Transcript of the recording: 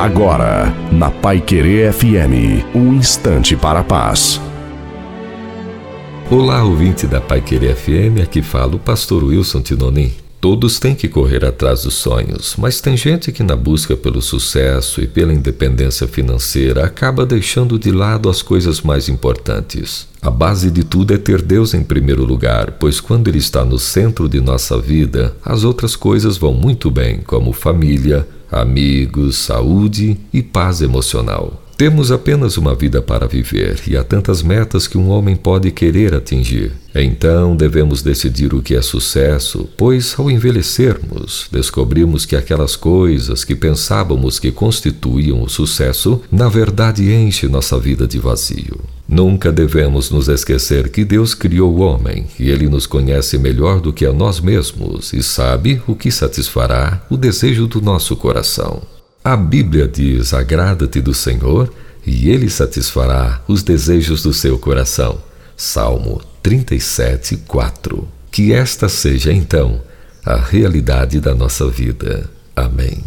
Agora, na Pai Querer FM, um instante para a paz. Olá, ouvinte da Pai Querer FM, aqui fala o pastor Wilson Tinonim. Todos têm que correr atrás dos sonhos, mas tem gente que, na busca pelo sucesso e pela independência financeira, acaba deixando de lado as coisas mais importantes. A base de tudo é ter Deus em primeiro lugar, pois quando Ele está no centro de nossa vida, as outras coisas vão muito bem, como família, amigos, saúde e paz emocional. Temos apenas uma vida para viver e há tantas metas que um homem pode querer atingir. Então devemos decidir o que é sucesso, pois ao envelhecermos, descobrimos que aquelas coisas que pensávamos que constituíam o sucesso, na verdade enche nossa vida de vazio. Nunca devemos nos esquecer que Deus criou o homem e ele nos conhece melhor do que a nós mesmos e sabe o que satisfará o desejo do nosso coração. A Bíblia diz: agrada-te do Senhor e ele satisfará os desejos do seu coração. Salmo 37, 4. Que esta seja então a realidade da nossa vida. Amém.